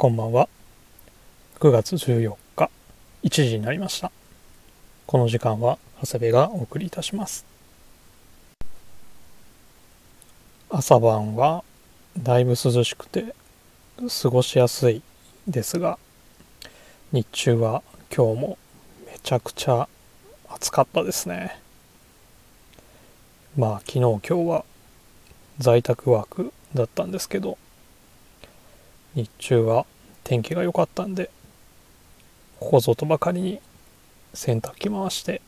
こんばんは。9月14日、1時になりました。この時間は長谷部がお送りいたします。朝晩はだいぶ涼しくて過ごしやすいですが、日中は今日もめちゃくちゃ暑かったですね。まあ昨日今日は在宅ワークだったんですけど、日中は天気が良かったんでここぞとばかりに洗濯機回して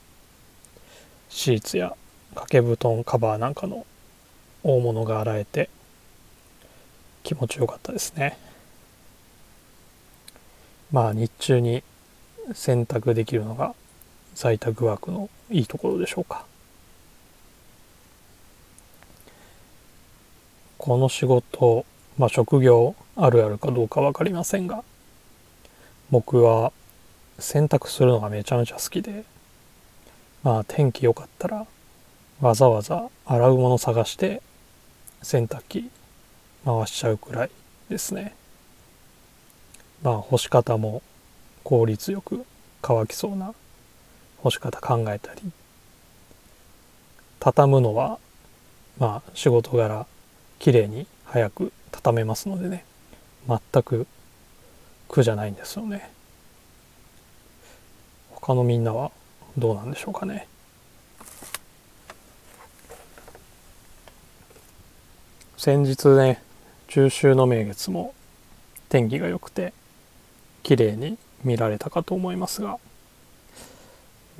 シーツや掛け布団カバーなんかの大物が洗えて気持ちよかったですね。まあ日中に洗濯できるのが在宅ワークのいいところでしょうか。この仕事まあ職業あるあるかどうか分かりませんが僕は洗濯するのがめちゃめちゃ好きでまあ天気良かったらわざわざ洗うもの探して洗濯機回しちゃうくらいですね。まあ干し方も効率よく乾きそうな干し方考えたり畳むのはまあ仕事柄綺麗に早く畳めますのでね。全く苦じゃないんですよね。他のみんなはどうなんでしょうかね。先日ね中秋の名月も天気が良くて綺麗に見られたかと思いますが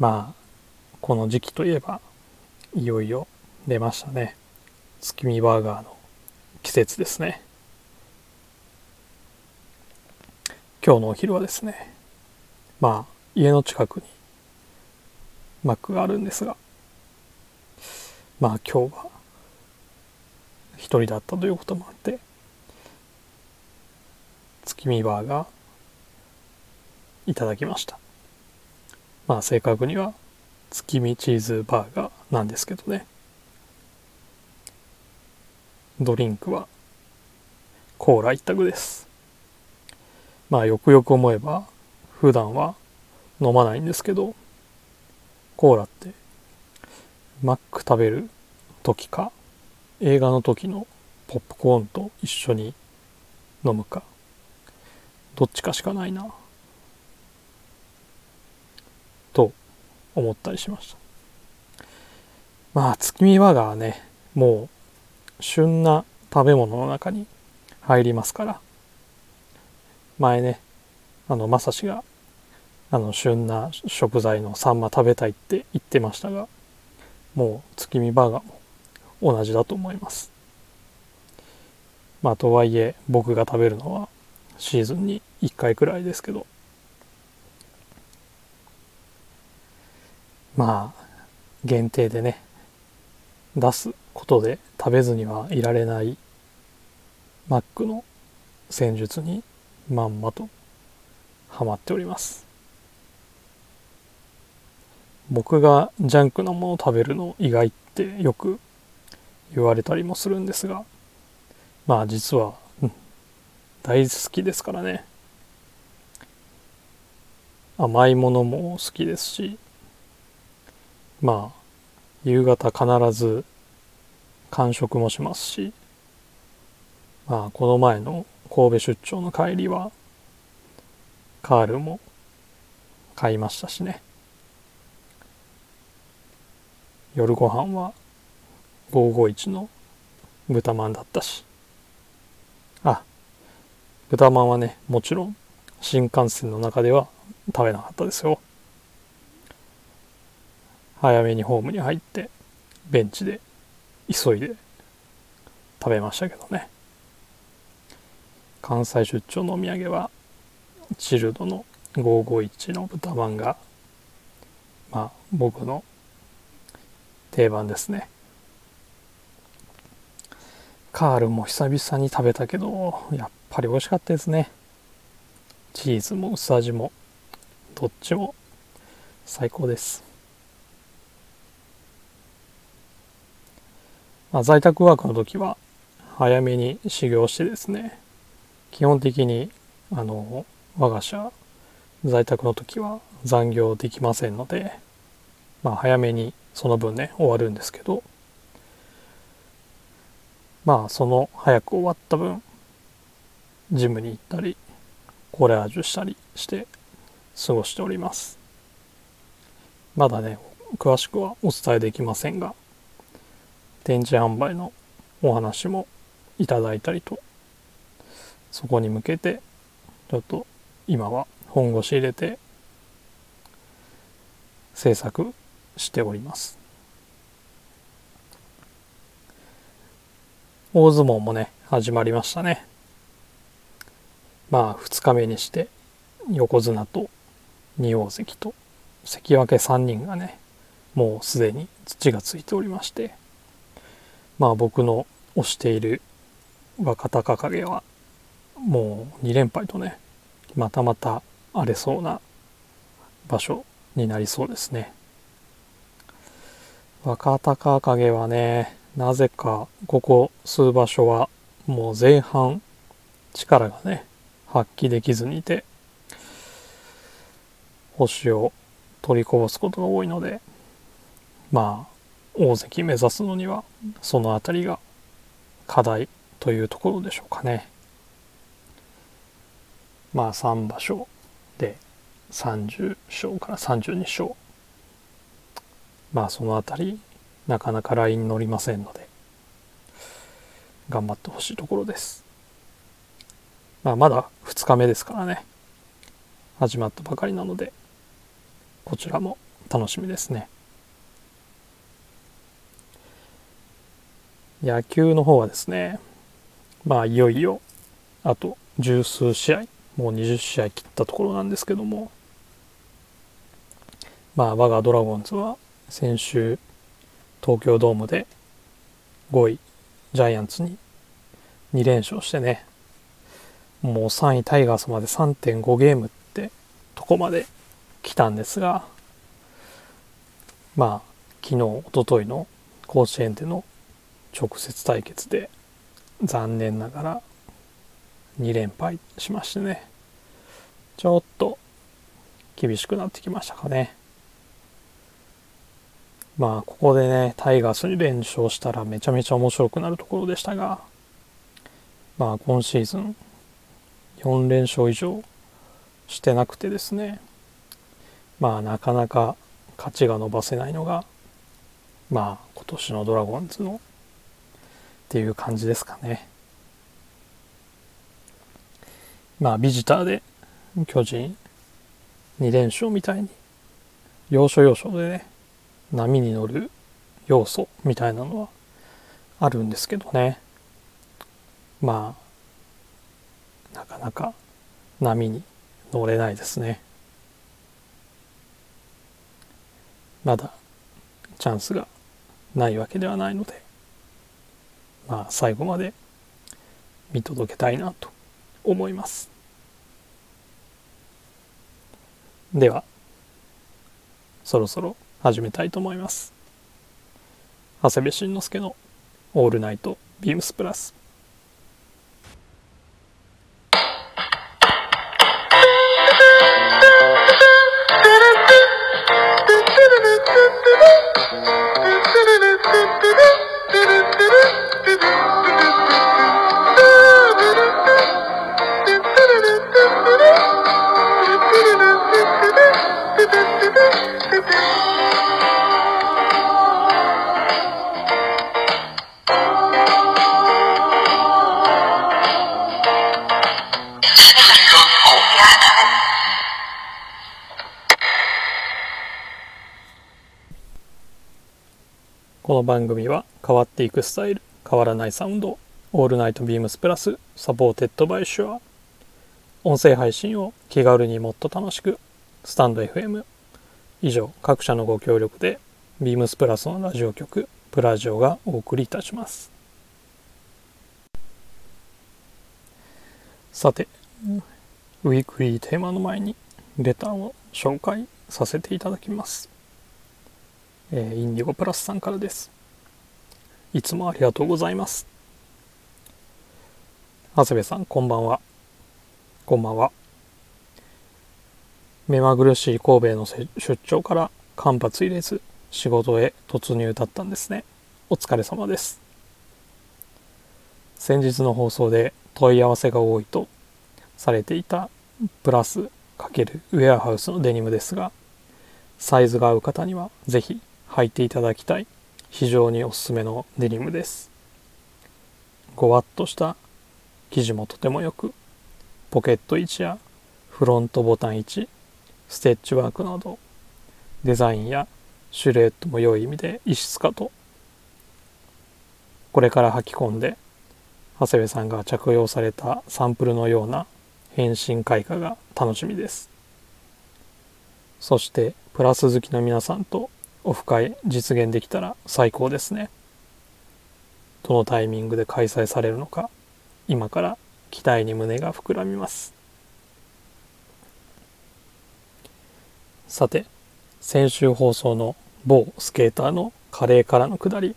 まあこの時期といえばいよいよ出ましたね。月見バーガーの季節ですね。今日のお昼はですねまあ家の近くにマックがあるんですがまあ今日は一人だったということもあって月見バーガーいただきました。まあ正確には月見チーズバーガーなんですけどね。ドリンクはコーラ一択です。まあよくよく思えば普段は飲まないんですけどコーラってマック食べる時か映画の時のポップコーンと一緒に飲むかどっちかしかないなと思ったりしました。まあ月見バーガーねもう旬な食べ物の中に入りますから前ねあのまさしがあの旬な食材のサンマ食べたいって言ってましたがもう月見バーガーも同じだと思います。まあとはいえ僕が食べるのはシーズンに1回くらいですけど。まあ限定でね出すことで食べずにはいられないマックの戦術にまんまとハマっております。僕がジャンクなものを食べるの意外ってよく言われたりもするんですがまあ実は、うん、大好きですからね。甘いものも好きですしまあ夕方必ず完食もしますしまあこの前の神戸出張の帰りはカールも買いましたしね。夜ご飯は551の豚まんだったし。あ豚まんはねもちろん新幹線の中では食べなかったですよ。早めにホームに入ってベンチで急いで食べましたけどね。関西出張のお土産はチルドの551の豚まんがまあ僕の定番ですね。カールも久々に食べたけどやっぱり美味しかったですね。チーズも薄味もどっちも最高です。まあ、在宅ワークの時は早めに修行してですね基本的にあの我が社在宅の時は残業できませんのでまあ早めにその分ね終わるんですけどまあその早く終わった分ジムに行ったりコレラージュしたりして過ごしております。まだね詳しくはお伝えできませんが展示販売のお話もいただいたりとそこに向けてちょっと今は本腰入れて制作しております。大相撲もね始まりましたね。まあ2日目にして横綱と2大関と関脇3人がねもうすでに土がついておりましてまあ僕の推している若隆景はもう2連敗とねまたまた荒れそうな場所になりそうですね。若隆景はねなぜかここ数場所はもう前半力がね発揮できずにいて星を取りこぼすことが多いのでまあ大関目指すのにはその辺りが課題というところでしょうかね。まあ3場所で30勝から32勝。まあその辺りなかなかライン乗りませんので頑張ってほしいところです。まあまだ2日目ですからね。始まったばかりなのでこちらも楽しみですね。野球の方はですねまあいよいよあと十数試合もう20試合切ったところなんですけども。まあ我がドラゴンズは先週東京ドームで5位ジャイアンツに2連勝してね。もう3位タイガースまで3.5ゲームってとこまで来たんですが。まあ昨日おとといの甲子園での直接対決で残念ながら2連敗しましてね。ちょっと厳しくなってきましたかね。まあここでねタイガースに連勝したらめちゃめちゃ面白くなるところでしたがまあ今シーズン4連勝以上してなくてですねまあなかなか勝ちが伸ばせないのがまあ今年のドラゴンズのっていう感じですかね。まあビジターで巨人2連勝みたいに要所要所でね波に乗る要素みたいなのはあるんですけどね。まあなかなか波に乗れないですね。まだチャンスがないわけではないのでまあ最後まで見届けたいなと思います。ではそろそろ始めたいと思います。長谷部慎之介の「オールナイトビームスプラス」この番組は変わっていくスタイル変わらないサウンドオールナイトビームスプラス supported by シュア音声配信を気軽にもっと楽しくスタンド FM 以上各社のご協力でビームスプラスのラジオ局プラジオがお送りいたします。さてウィークリーテーマの前にレターを紹介させていただきます。えー、インディゴプラスさんからです。いつもありがとうございます。長谷部さん、こんばんは。こんばんは目まぐるしい神戸の出張から間髪入れず仕事へ突入だったんですねお疲れ様です先日の放送で問い合わせが多いとされていたプラス×ウェアハウスのデニムですがサイズが合う方には是非履いていただきたい非常におすすめのデニムです。ごわっとした生地もとてもよくポケット位置やフロントボタン位置ステッチワークなどデザインやシルエットも良い意味で異質かとこれから履き込んで長谷部さんが着用されたサンプルのような変身開花が楽しみです。そしてプラス好きの皆さんとオフ会実現できたら最高ですね。どのタイミングで開催されるのか今から期待に胸が膨らみます。さて先週放送の某スケーターのカレーからの下り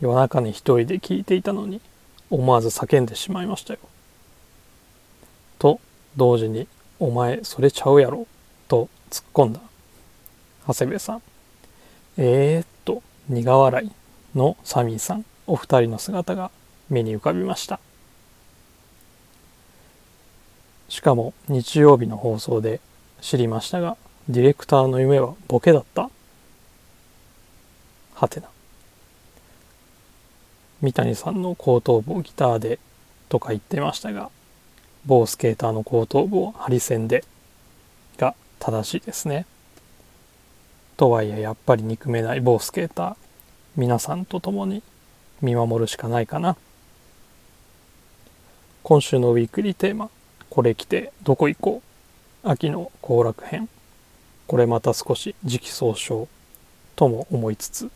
夜中に一人で聞いていたのに思わず叫んでしまいましたよ。と同時に「お前それちゃうやろ」と突っ込んだ長谷部さん。えー、っと苦笑いのサミーさんお二人の姿が目に浮かびました。しかも日曜日の放送で知りましたがディレクターの夢はボケだった？はてな。三谷さんの後頭部をギターでとか言ってましたが某スケーターの後頭部をハリセンでが正しいですね。とはいえやっぱり憎めない某スケーター皆さんと共に見守るしかないかな。今週のウィークリーテーマこれ着てどこ行こう。秋の行楽編。これまた少し時期尚早とも思いつつ。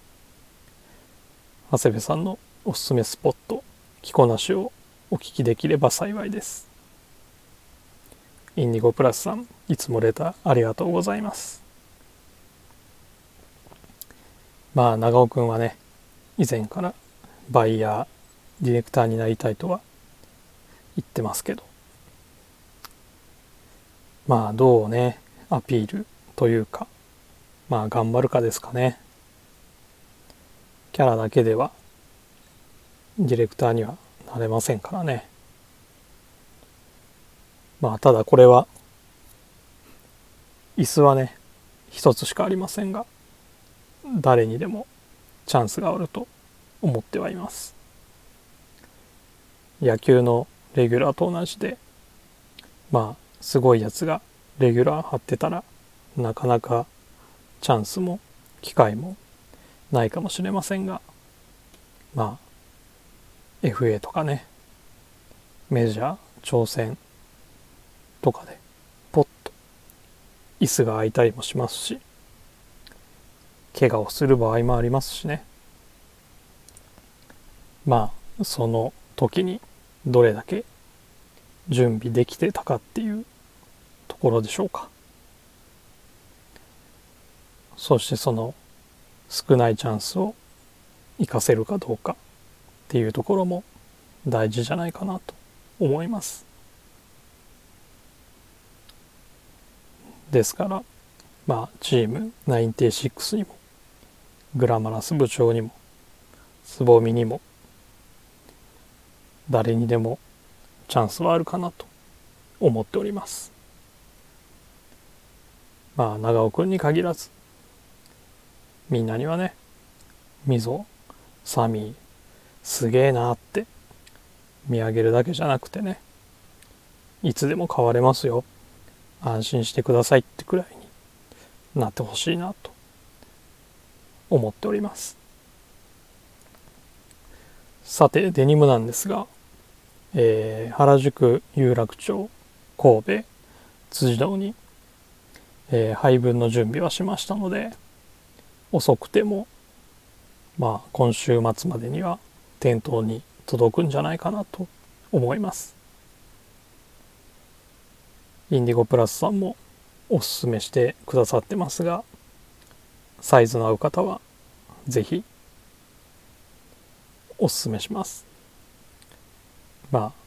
長谷部さんのおすすめスポット着こなしをお聞きできれば幸いです。インディゴプラスさんいつもレターありがとうございます。まあ長尾くんはね以前からバイヤーディレクターになりたいとは言ってますけど。まあどうねアピールというか。まあ頑張るかですかね。キャラだけでは。ディレクターにはなれませんからね。まあただこれは椅子はね一つしかありませんが。誰にでもチャンスがあると思ってはいます。野球のレギュラーと同じでまあすごいやつがレギュラー張ってたらなかなかチャンスも機会もないかもしれませんがまあ FA とかねメジャー挑戦とかでポッと椅子が空いたりもしますし怪我をする場合もありますしね。まあその時にどれだけ準備できてたかっていうところでしょうか。そしてその少ないチャンスを生かせるかどうかっていうところも大事じゃないかなと思います。ですからまあチーム96にもグラマラス部長にもつぼみにも誰にでもチャンスはあるかなと思っております。まあ長尾君に限らずみんなにはねみぞサミーすげえなって見上げるだけじゃなくてねいつでも変われますよ。安心してくださいってくらいになってほしいなと。思っております。さてデニムなんですがえー、原宿有楽町神戸辻堂に、えー、配分の準備はしましたので遅くてもまあ今週末までには店頭に届くんじゃないかなと思います。インディゴプラスさんもおすすめしてくださってますがサイズの合う方は是非おすすめします。まあ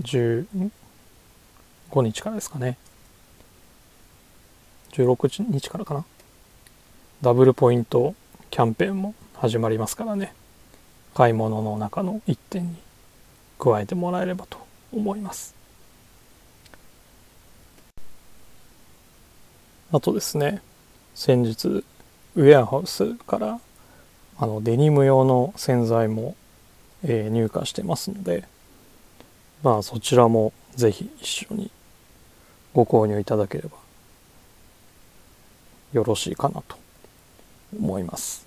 15日からですかね。16日からかな。ダブルポイントキャンペーンも始まりますからね。買い物の中の1点に加えてもらえればと思います。あとですね。先日ウェアハウスからあのデニム用の洗剤も、えー、入荷してますのでまあそちらもぜひ一緒にご購入いただければよろしいかなと思います。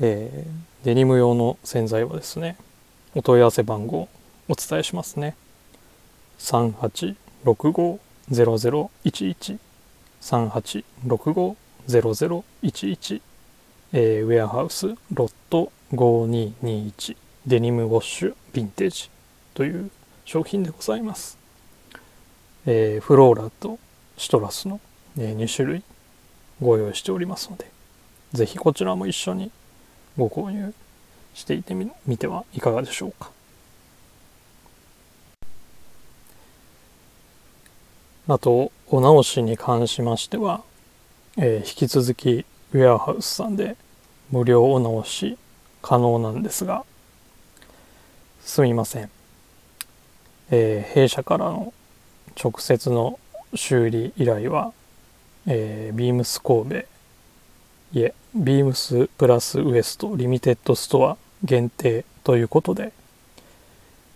えー、デニム用の洗剤はですねお問い合わせ番号お伝えしますね38650011 38650011えー、ウェアハウスロット5221デニムウォッシュヴィンテージという商品でございます、えー、フローラとシトラスの、えー、2種類。ご用意しておりますので是非こちらも一緒にご購入していてみてはいかがでしょうか。あとお直しに関しましては、えー、引き続きウェアハウスさんで無料お直し可能なんですがすみません、えー、弊社からの直接の修理依頼は、えー、ビームス神戸いえビームスプラスウエストリミテッドストア限定ということで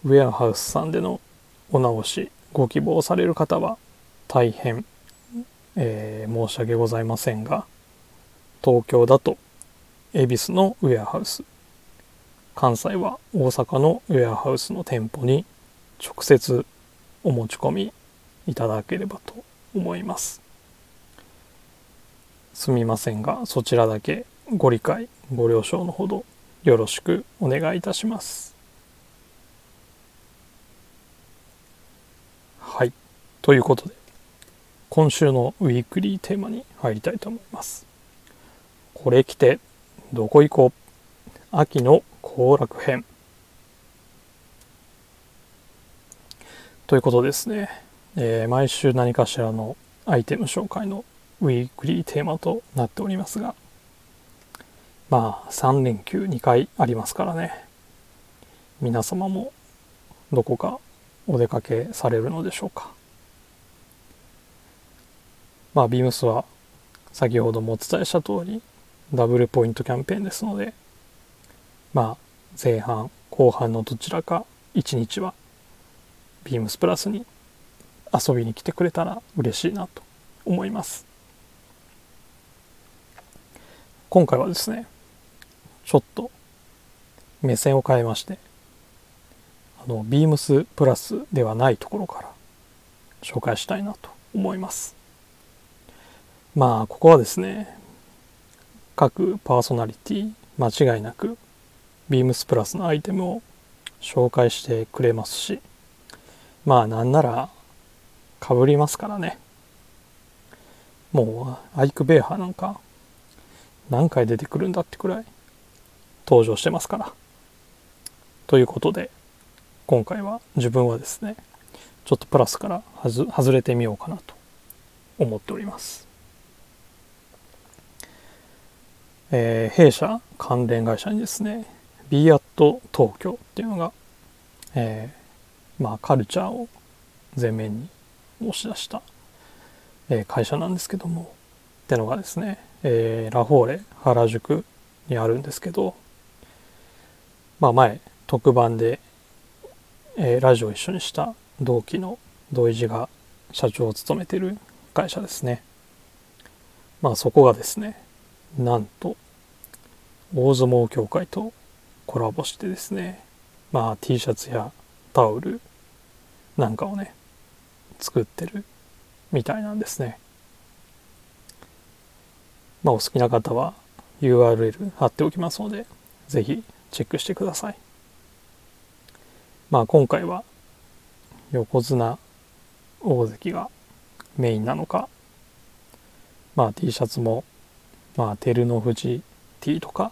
ウェアハウスさんでのお直しご希望される方は大変、えー、申し訳ございませんが東京だと恵比寿のウェアハウス関西は大阪のウェアハウスの店舗に直接お持ち込みいただければと思います。すみませんがそちらだけご理解ご了承のほどよろしくお願いいたします。はい。ということで今週のウィークリーテーマに入りたいと思います。これ着てどこ行こう？秋の行楽編。ということですね、えー、毎週何かしらのアイテム紹介のウィークリーテーマとなっておりますが。まあ3連休2回ありますからね。皆様もどこかお出かけされるのでしょうか。まあビームスは先ほどもお伝えした通りダブルポイントキャンペーンですのでまあ前半後半のどちらか1日はビームスプラスに遊びに来てくれたら嬉しいなと思います。今回はですねちょっと目線を変えましてあのビームスプラスではないところから紹介したいなと思います。まあここはですね各パーソナリティ間違いなく beams プラスのアイテムを紹介してくれますしまあなんならかぶりますからね。もうアイク・ベーハーなんか何回出てくるんだってくらい登場してますから。ということで今回は自分はですねちょっとプラスから外れてみようかなと思っております。えー、弊社関連会社にですね b アット東京っていうのが、えー、まあカルチャーを前面に押し出した、えー、会社なんですけどもってのがですね、えー、ラフォーレ原宿にあるんですけどまあ前特番で、えー、ラジオ一緒にした同期の土井寺が社長を務めてる会社ですね。まあそこがですねなんと大相撲協会とコラボしてですねまあ T シャツやタオルなんかをね作ってるみたいなんですね。まあお好きな方は URL 貼っておきますので是非チェックしてください。まあ今回は横綱大関がメインなのかまあ T シャツもまあ照ノ富士 T とか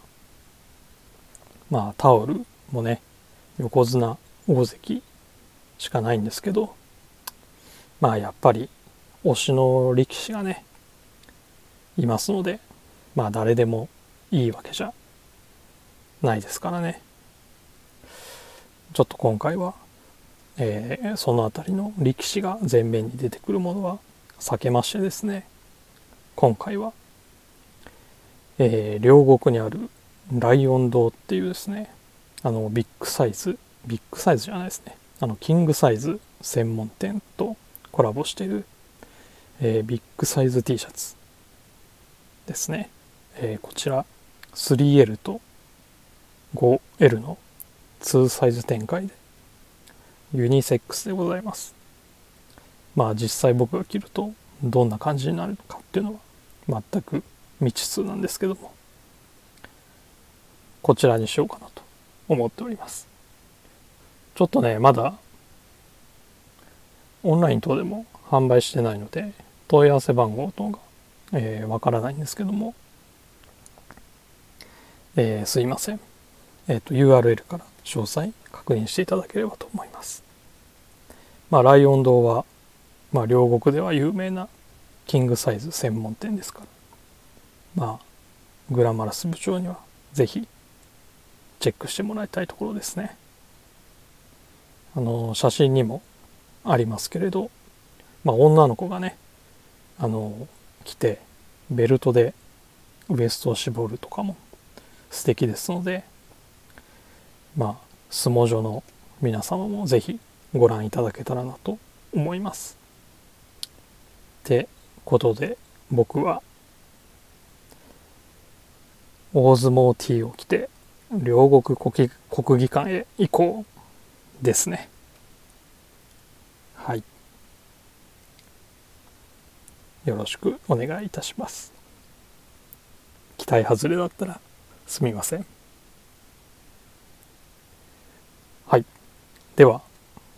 まあタオルもね横綱大関しかないんですけどまあやっぱり推しの力士がねいますのでまあ誰でもいいわけじゃないですからね。ちょっと今回は、えー、その辺りの力士が前面に出てくるものは避けましてですね今回は、えー、両国にあるライオン堂っていうですねあのビッグサイズビッグサイズじゃないですね。あのキングサイズ専門店とコラボしている、えー、ビッグサイズ T シャツですね、えー、こちら 3L と 5L の2サイズ展開でユニセックスでございます。まあ実際僕が着るとどんな感じになるのかっていうのは全く未知数なんですけどもこちらにしようかなと思っております。ちょっとねまだオンライン等でも販売してないので問い合わせ番号等がわ、えー、からないんですけども、えー、すいません、えーと、URL から詳細確認していただければと思います。まあライオン堂は、まあ、両国では有名なキングサイズ専門店ですからまあグラマラス部長には是非チェックしてもらいたいところですねあの写真にもありますけれど、まあ、女の子がねあの着てベルトでウエストを絞るとかも素敵ですのでまあ相撲所の皆様も是非ご覧いただけたらなと思います。ってことで僕は大相撲 T を着て両国国国技館へ行こうですね。はい。よろしくお願いいたします。期待外れだったらすみません。はい。では、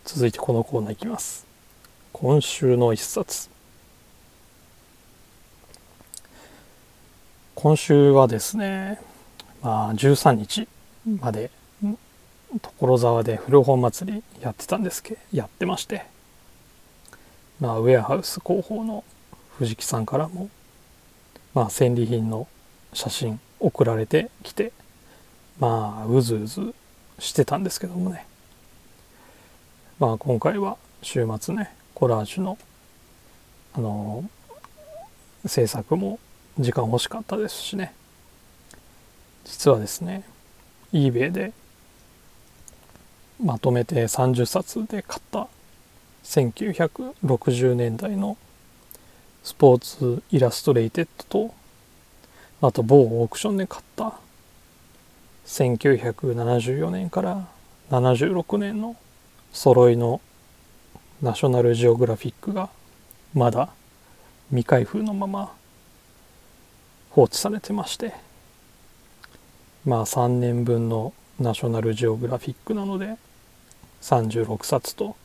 続いてこのコーナーいきます。今週の一冊。今週はですね、まあ、13日まで所沢で古本祭りやってたんですけどやってましてまあウェアハウス広報の藤木さんからも、まあ、戦利品の写真送られてきてまあうずうずしてたんですけどもね。まあ今回は週末ねコラージュのあの制作も時間欲しかったですしね。実はですね eBay でまとめて30冊で買った1960年代のスポーツイラストレイテッドとあと某オークションで買った1974年から76年の揃いのナショナルジオグラフィックがまだ未開封のまま放置されてましてまあ3年分のナショナルジオグラフィックなので36冊と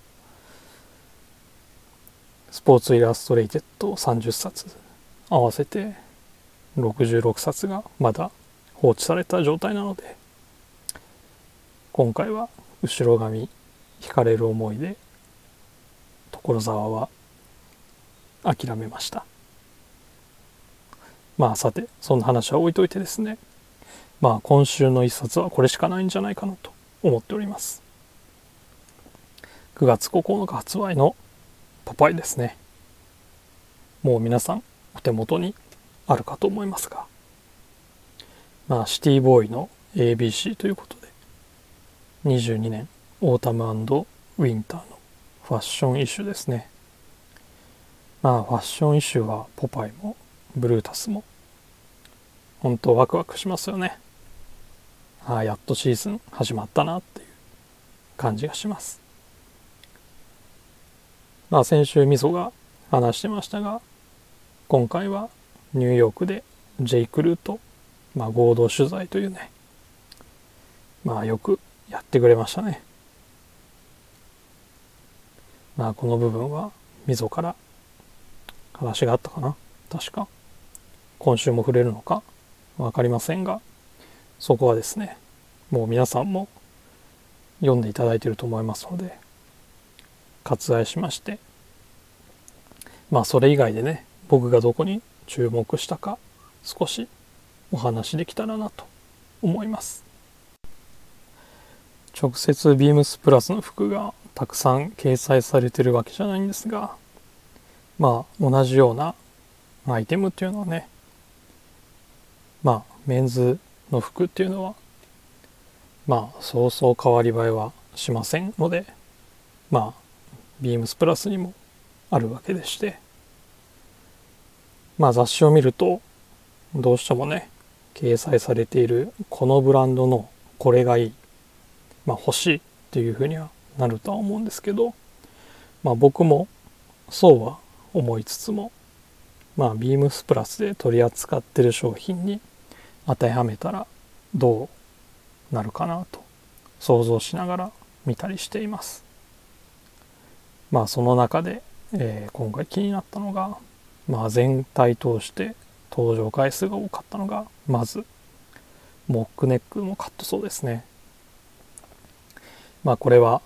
スポーツイラストレイテッド30冊合わせて66冊がまだ放置された状態なので今回は後ろ髪引かれる思いで所沢は諦めました。まあさてそんな話は置いといてですね。まあ今週の一冊はこれしかないんじゃないかなと思っております。9月9日発売のパパイですね。もう皆さんお手元にあるかと思いますが。まあシティボーイの ABC ということで22年オータムウィンターのファッションイシューですね。まあファッションイシューはポパイもブルータスも。本当ワクワクしますよね。ああやっとシーズン始まったなっていう感じがします。まあ先週みそが話してましたが今回はニューヨークで J. クルーと、まあ、合同取材というねまあよくやってくれましたね。まあこの部分はみぞから話があったかな。確か。今週も触れるのか？分かりませんがそこはですねもう皆さんも読んでいただいていると思いますので割愛しましてまあそれ以外でね僕がどこに注目したか少しお話できたらなと思います。直接ビームスプラスの服がたくさん掲載されてるわけじゃないんですがまあ同じようなアイテムっていうのはねまあメンズの服っていうのはまあそうそう変わり映えはしませんのでまあビームスプラスにもあるわけでしてまあ雑誌を見るとどうしてもね掲載されているこのブランドのこれがいいまあ欲しいっていうふうにはなるとは思うんですけどまあ僕もそうは思いつつもまあビームスプラスで取り扱ってる商品に当てはめたらどうなるかなと想像しながら見たりしています。まあその中で、えー、今回気になったのがまあ全体通して登場回数が多かったのがまずモックネックのカットソーですね。まあこれは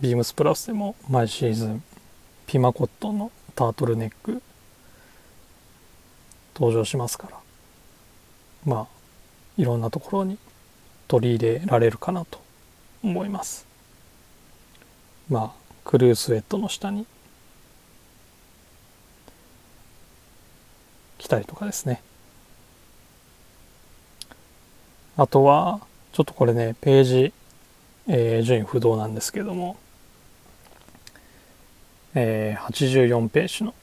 ビームスプラスでも毎シーズンピマコットンのタートルネック登場しますから。まあいろんなところに取り入れられるかなと思います。まあクルースウェットの下に。着たりとかですね。あとはちょっとこれねページ、えー、順位不動なんですけども、えー、84ページの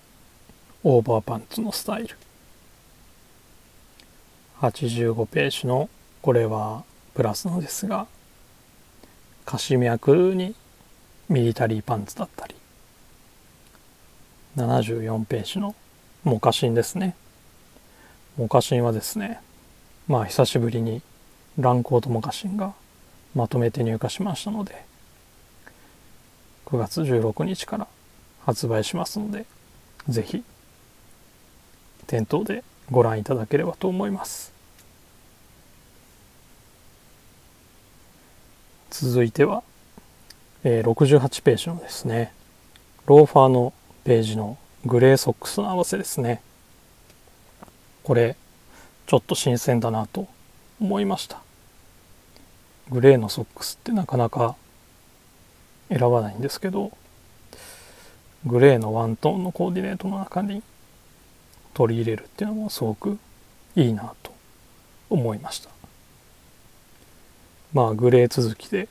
オーバーパンツのスタイル。85ページのこれはプラスのですがカシミヤクルーにミリタリーパンツだったり74ページのモカシンですね。モカシンはですねまあ久しぶりにランコートモカシンがまとめて入荷しましたので9月16日から発売しますので是非店頭でご覧いただければと思います。続いては、えー、68ページのですねローファーのページのグレーソックスの合わせですね。これちょっと新鮮だなと思いました。グレーのソックスってなかなか選ばないんですけどグレーのワントーンのコーディネートの中に取り入れるっていうのもすごくいいなと思いました。まあグレー続きで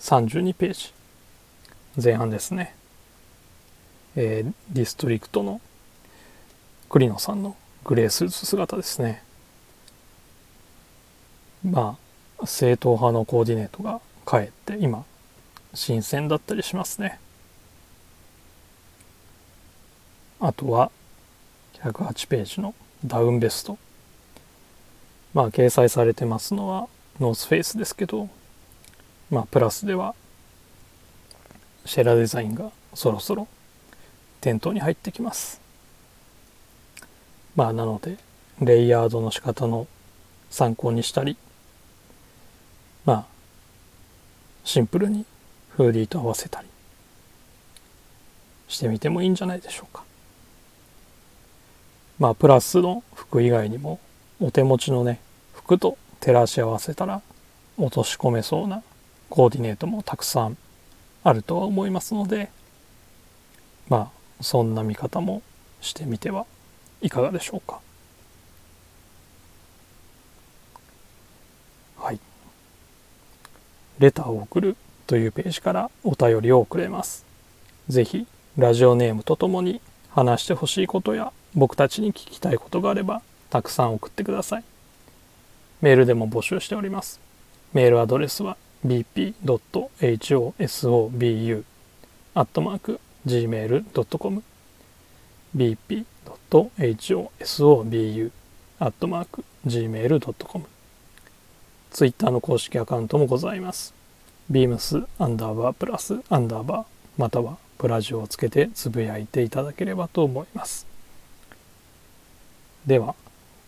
32ページ。前半ですね、えー、ディストリクトの栗野さんのグレースーツ姿ですね。まあ正統派のコーディネートがかえって今新鮮だったりしますね。あとは108ページのダウンベスト。まあ掲載されてますのはノースフェイスですけどまあプラスではシェラデザインがそろそろ店頭に入ってきます。まあなのでレイヤードの仕方の参考にしたりまあシンプルにフーディーと合わせたりしてみてもいいんじゃないでしょうか。まあプラスの服以外にもお手持ちのね服と照らし合わせたら落とし込めそうなコーディネートもたくさんあるとは思いますのでまあそんな見方もしてみてはいかがでしょうか。はい。レターを送るというページからお便りを送れます。ぜひラジオネームとともに話してほしいことや僕たちに聞きたいことがあればたくさん送ってくださいメールでも募集しておりますメールアドレスは bp.hosobu.gmail.com bp.hosobu.gmail.com ツイッターの公式アカウントもございます。beams アンダーバープラスアンダーバーまたはプラジオをつけてつぶやいていただければと思います。では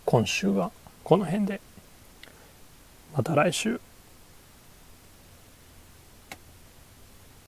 今週はこの辺でまた来週。